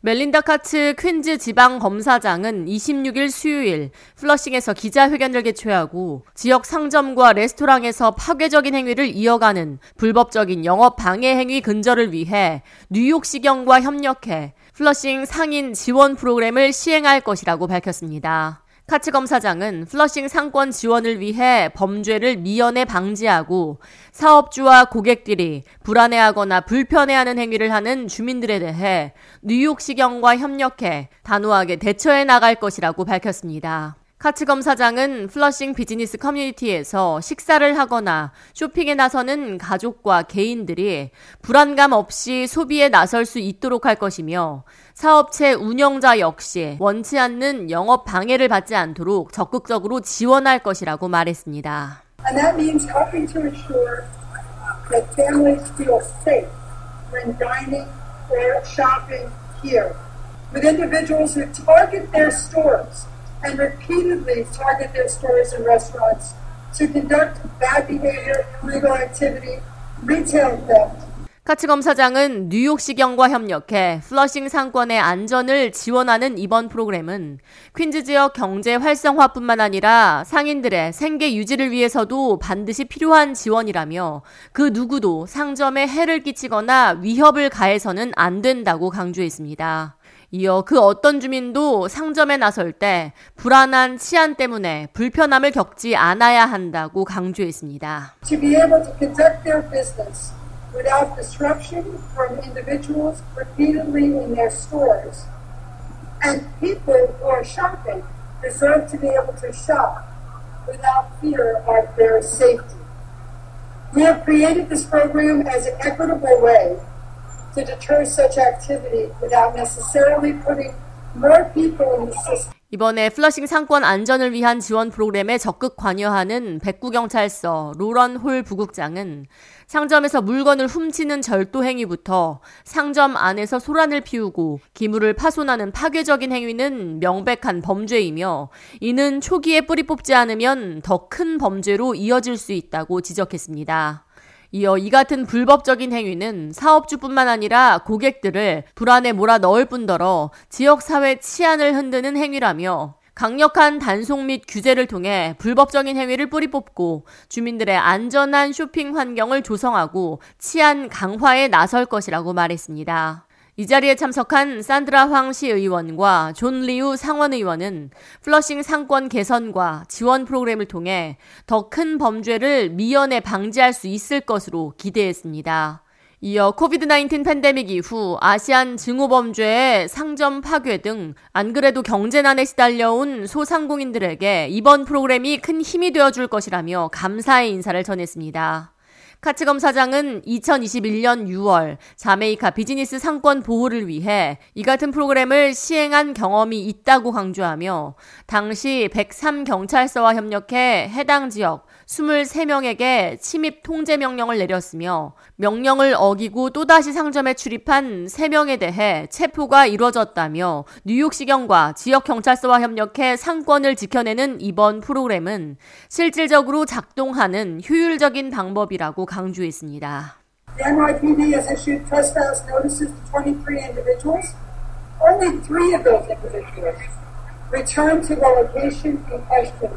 멜린다 카츠 퀸즈 지방 검사장은 26일 수요일 플러싱에서 기자회견을 개최하고 지역 상점과 레스토랑에서 파괴적인 행위를 이어가는 불법적인 영업 방해 행위 근절을 위해 뉴욕시경과 협력해 플러싱 상인 지원 프로그램을 시행할 것이라고 밝혔습니다. 카츠 검사장은 플러싱 상권 지원을 위해 범죄를 미연에 방지하고 사업주와 고객들이 불안해하거나 불편해하는 행위를 하는 주민들에 대해 뉴욕시경과 협력해 단호하게 대처해 나갈 것이라고 밝혔습니다. 카츠 검사장은 플러싱 비즈니스 커뮤니티에서 식사를 하거나 쇼핑에 나서는 가족과 개인들이 불안감 없이 소비에 나설 수 있도록 할 것이며 사업체 운영자 역시 원치 않는 영업 방해를 받지 않도록 적극적으로 지원할 것이라고 말했습니다. And repeatedly target their stores and restaurants to conduct bad behavior, illegal activity, retail theft. 카츠 검사장은 뉴욕시경과 협력해 플러싱 상권의 안전을 지원하는 이번 프로그램은 퀸즈 지역 경제 활성화뿐만 아니라 상인들의 생계 유지를 위해서도 반드시 필요한 지원이라며 그 누구도 상점에 해를 끼치거나 위협을 가해서는 안 된다고 강조했습니다. 이어 그 어떤 주민도 상점에 나설 때 불안한 치안 때문에 불편함을 겪지 않아야 한다고 강조했습니다. To be able to conduct their business without disruption from individuals repeatedly in their stores. And people who are shopping deserve to be able to shop without fear of their safety. We have created this program as an equitable way to deter such activity without necessarily putting more people in the system. 이번에 플러싱 상권 안전을 위한 지원 프로그램에 적극 관여하는 백구경찰서 로런 홀 부국장은 상점에서 물건을 훔치는 절도 행위부터 상점 안에서 소란을 피우고 기물을 파손하는 파괴적인 행위는 명백한 범죄이며 이는 초기에 뿌리 뽑지 않으면 더 큰 범죄로 이어질 수 있다고 지적했습니다. 이어 이 같은 불법적인 행위는 사업주뿐만 아니라 고객들을 불안에 몰아 넣을 뿐더러 지역사회 치안을 흔드는 행위라며 강력한 단속 및 규제를 통해 불법적인 행위를 뿌리 뽑고 주민들의 안전한 쇼핑 환경을 조성하고 치안 강화에 나설 것이라고 말했습니다. 이 자리에 참석한 산드라 황 시의원과 존 리우 상원 의원은 플러싱 상권 개선과 지원 프로그램을 통해 더 큰 범죄를 미연에 방지할 수 있을 것으로 기대했습니다. 이어 코비드-19 팬데믹 이후 아시안 증오 범죄의 상점 파괴 등 안 그래도 경제난에 시달려온 소상공인들에게 이번 프로그램이 큰 힘이 되어줄 것이라며 감사의 인사를 전했습니다. 카츠검 사장은 2021년 6월 자메이카 비즈니스 상권 보호를 위해 이 같은 프로그램을 시행한 경험이 있다고 강조하며 당시 103 경찰서와 협력해 해당 지역 23명에게 침입 통제 명령을 내렸으며 명령을 어기고 또다시 상점에 출입한 3명에 대해 체포가 이뤄졌다며 뉴욕시경과 지역경찰서와 협력해 상권을 지켜내는 이번 프로그램은 실질적으로 작동하는 효율적인 방법이라고 강조했습니다. The NYPD has issued trespass notices to 23 individuals. Only three of those individuals returned to the location in question,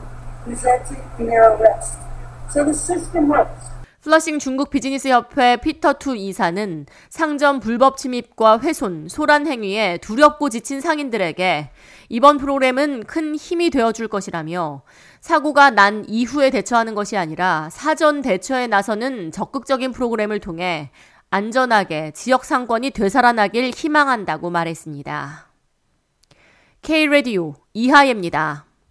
플러싱 중국 비즈니스 협회 피터 투 이사는 상점 불법 침입과 훼손, 소란 행위에 두렵고 지친 상인들에게 이번 프로그램은 큰 힘이 되어 줄 것이라며 사고가 난 이후에 대처하는 것이 아니라 사전 대처에 나서는 적극적인 프로그램을 통해 안전하게 지역 상권이 되살아나길 희망한다고 말했습니다. K-Radio 이하예입니다.